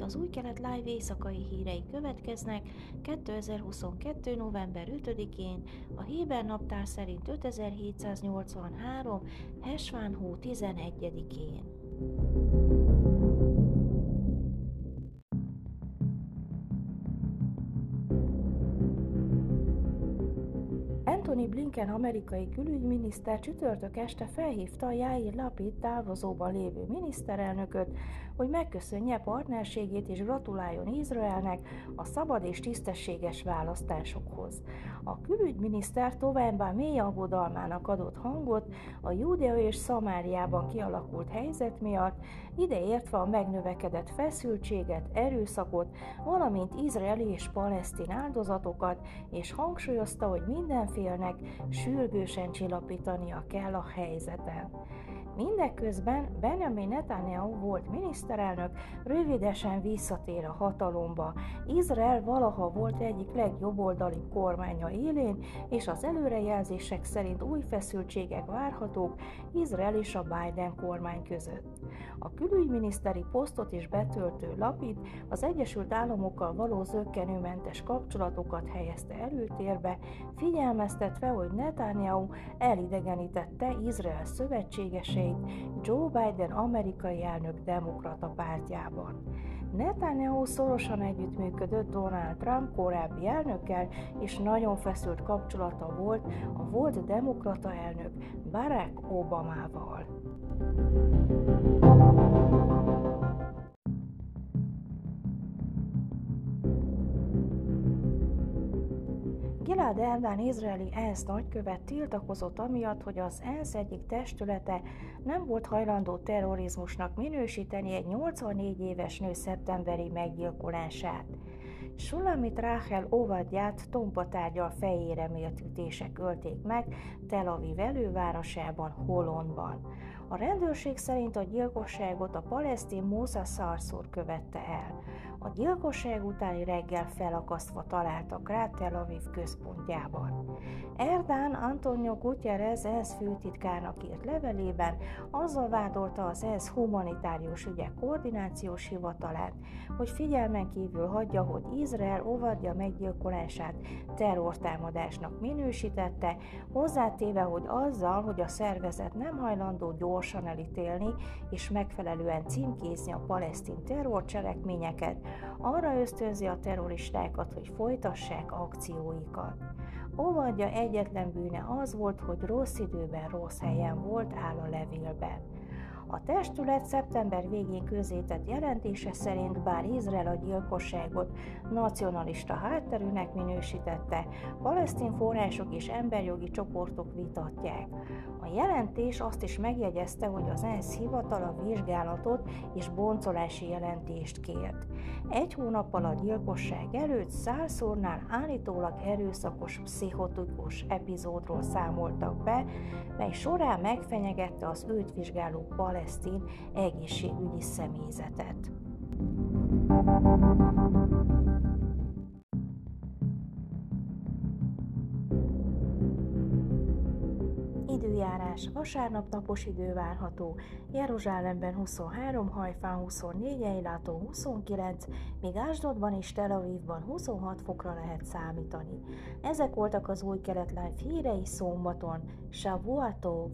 az új kelet live éjszakai hírei következnek 2022. november 5-én, a Héber naptár szerint 5783. Hesván hó 11-én. Blinken amerikai külügyminiszter csütörtök este felhívta Jair Lapid távozóban lévő miniszterelnököt, hogy megköszönje partnerségét és gratuláljon Izraelnek a szabad és tisztességes választásokhoz. A külügyminiszter továbbá mély aggodalmának adott hangot a Judea és Szamáriában kialakult helyzet miatt, ideértve a megnövekedett feszültséget, erőszakot, valamint izraeli és palesztin áldozatokat, és hangsúlyozta, hogy mindenfélnek sürgősen csillapítania kell a helyzeten. Mindeközben Benjamin Netanyahu volt miniszterelnök, rövidesen visszatér a hatalomba. Izrael valaha volt egyik legjobboldali kormánya élén, és az előrejelzések szerint új feszültségek várhatók Izrael és a Biden kormány között. A külügyminiszteri posztot is betöltő Lapid az Egyesült Államokkal való zöggenőmentes kapcsolatokat helyezte előtérbe, figyelmeztetve, hogy Netanyahu elidegenítette Izrael szövetségeseit, Joe Biden amerikai elnök demokrata pártjában. Netanyahu szorosan együttműködött Donald Trump korábbi elnökkel, és nagyon feszült kapcsolata volt a volt demokrata elnök Barack Obamával. Gilad Erdán izraeli ENSZ nagykövet tiltakozott amiatt, hogy az ENSZ egyik testülete nem volt hajlandó terrorizmusnak minősíteni egy 84 éves nő szeptemberi meggyilkolását. Sulamit Ráhel óvadját tompatárgyal fejére mért ütések ölték meg Tel Aviv elővárosában, Holonban. A rendőrség szerint a gyilkosságot a palesztin Mósa Szarszor követte el. A gyilkosság utáni reggel felakasztva találtak rá Tel Aviv központjában. Erdán Antonio Gutierrez ENSZ főtitkárnak írt levelében azzal vádolta az ENSZ humanitárius ügyek koordinációs hivatalát, hogy figyelmen kívül hagyja, hogy Izrael óvadja meggyilkolását terrortámadásnak minősítette, hozzátéve, hogy azzal, hogy a szervezet nem hajlandó gyorsan elítélni és megfelelően címkézni a palesztin terrorcselekményeket, arra ösztönzi a terroristákat, hogy folytassák akcióikat. Óvadja egyetlen bűne az volt, hogy rossz időben, rossz helyen volt, áll a levélben. A testület szeptember végén közétett jelentése szerint bár Izrael a gyilkosságot nacionalista hátterűnek minősítette, palesztin források és emberjogi csoportok vitatják. A jelentés azt is megjegyezte, hogy az ENSZ hivatala vizsgálatot és boncolási jelentést kért. Egy hónappal a gyilkosság előtt százszornál állítólag erőszakos pszichotikus epizódról számoltak be, mely során megfenyegette az őt vizsgáló palesztin egészségügyi személyzetet. Időjárás vasárnap napos idő várható, Jeruzsálemben 23, Hajfán 24, Ejlátó 29, míg Ásdodban és Tel Avivban 26 fokra lehet számítani. Ezek voltak az új kelet hírei szombaton. Shavuatov!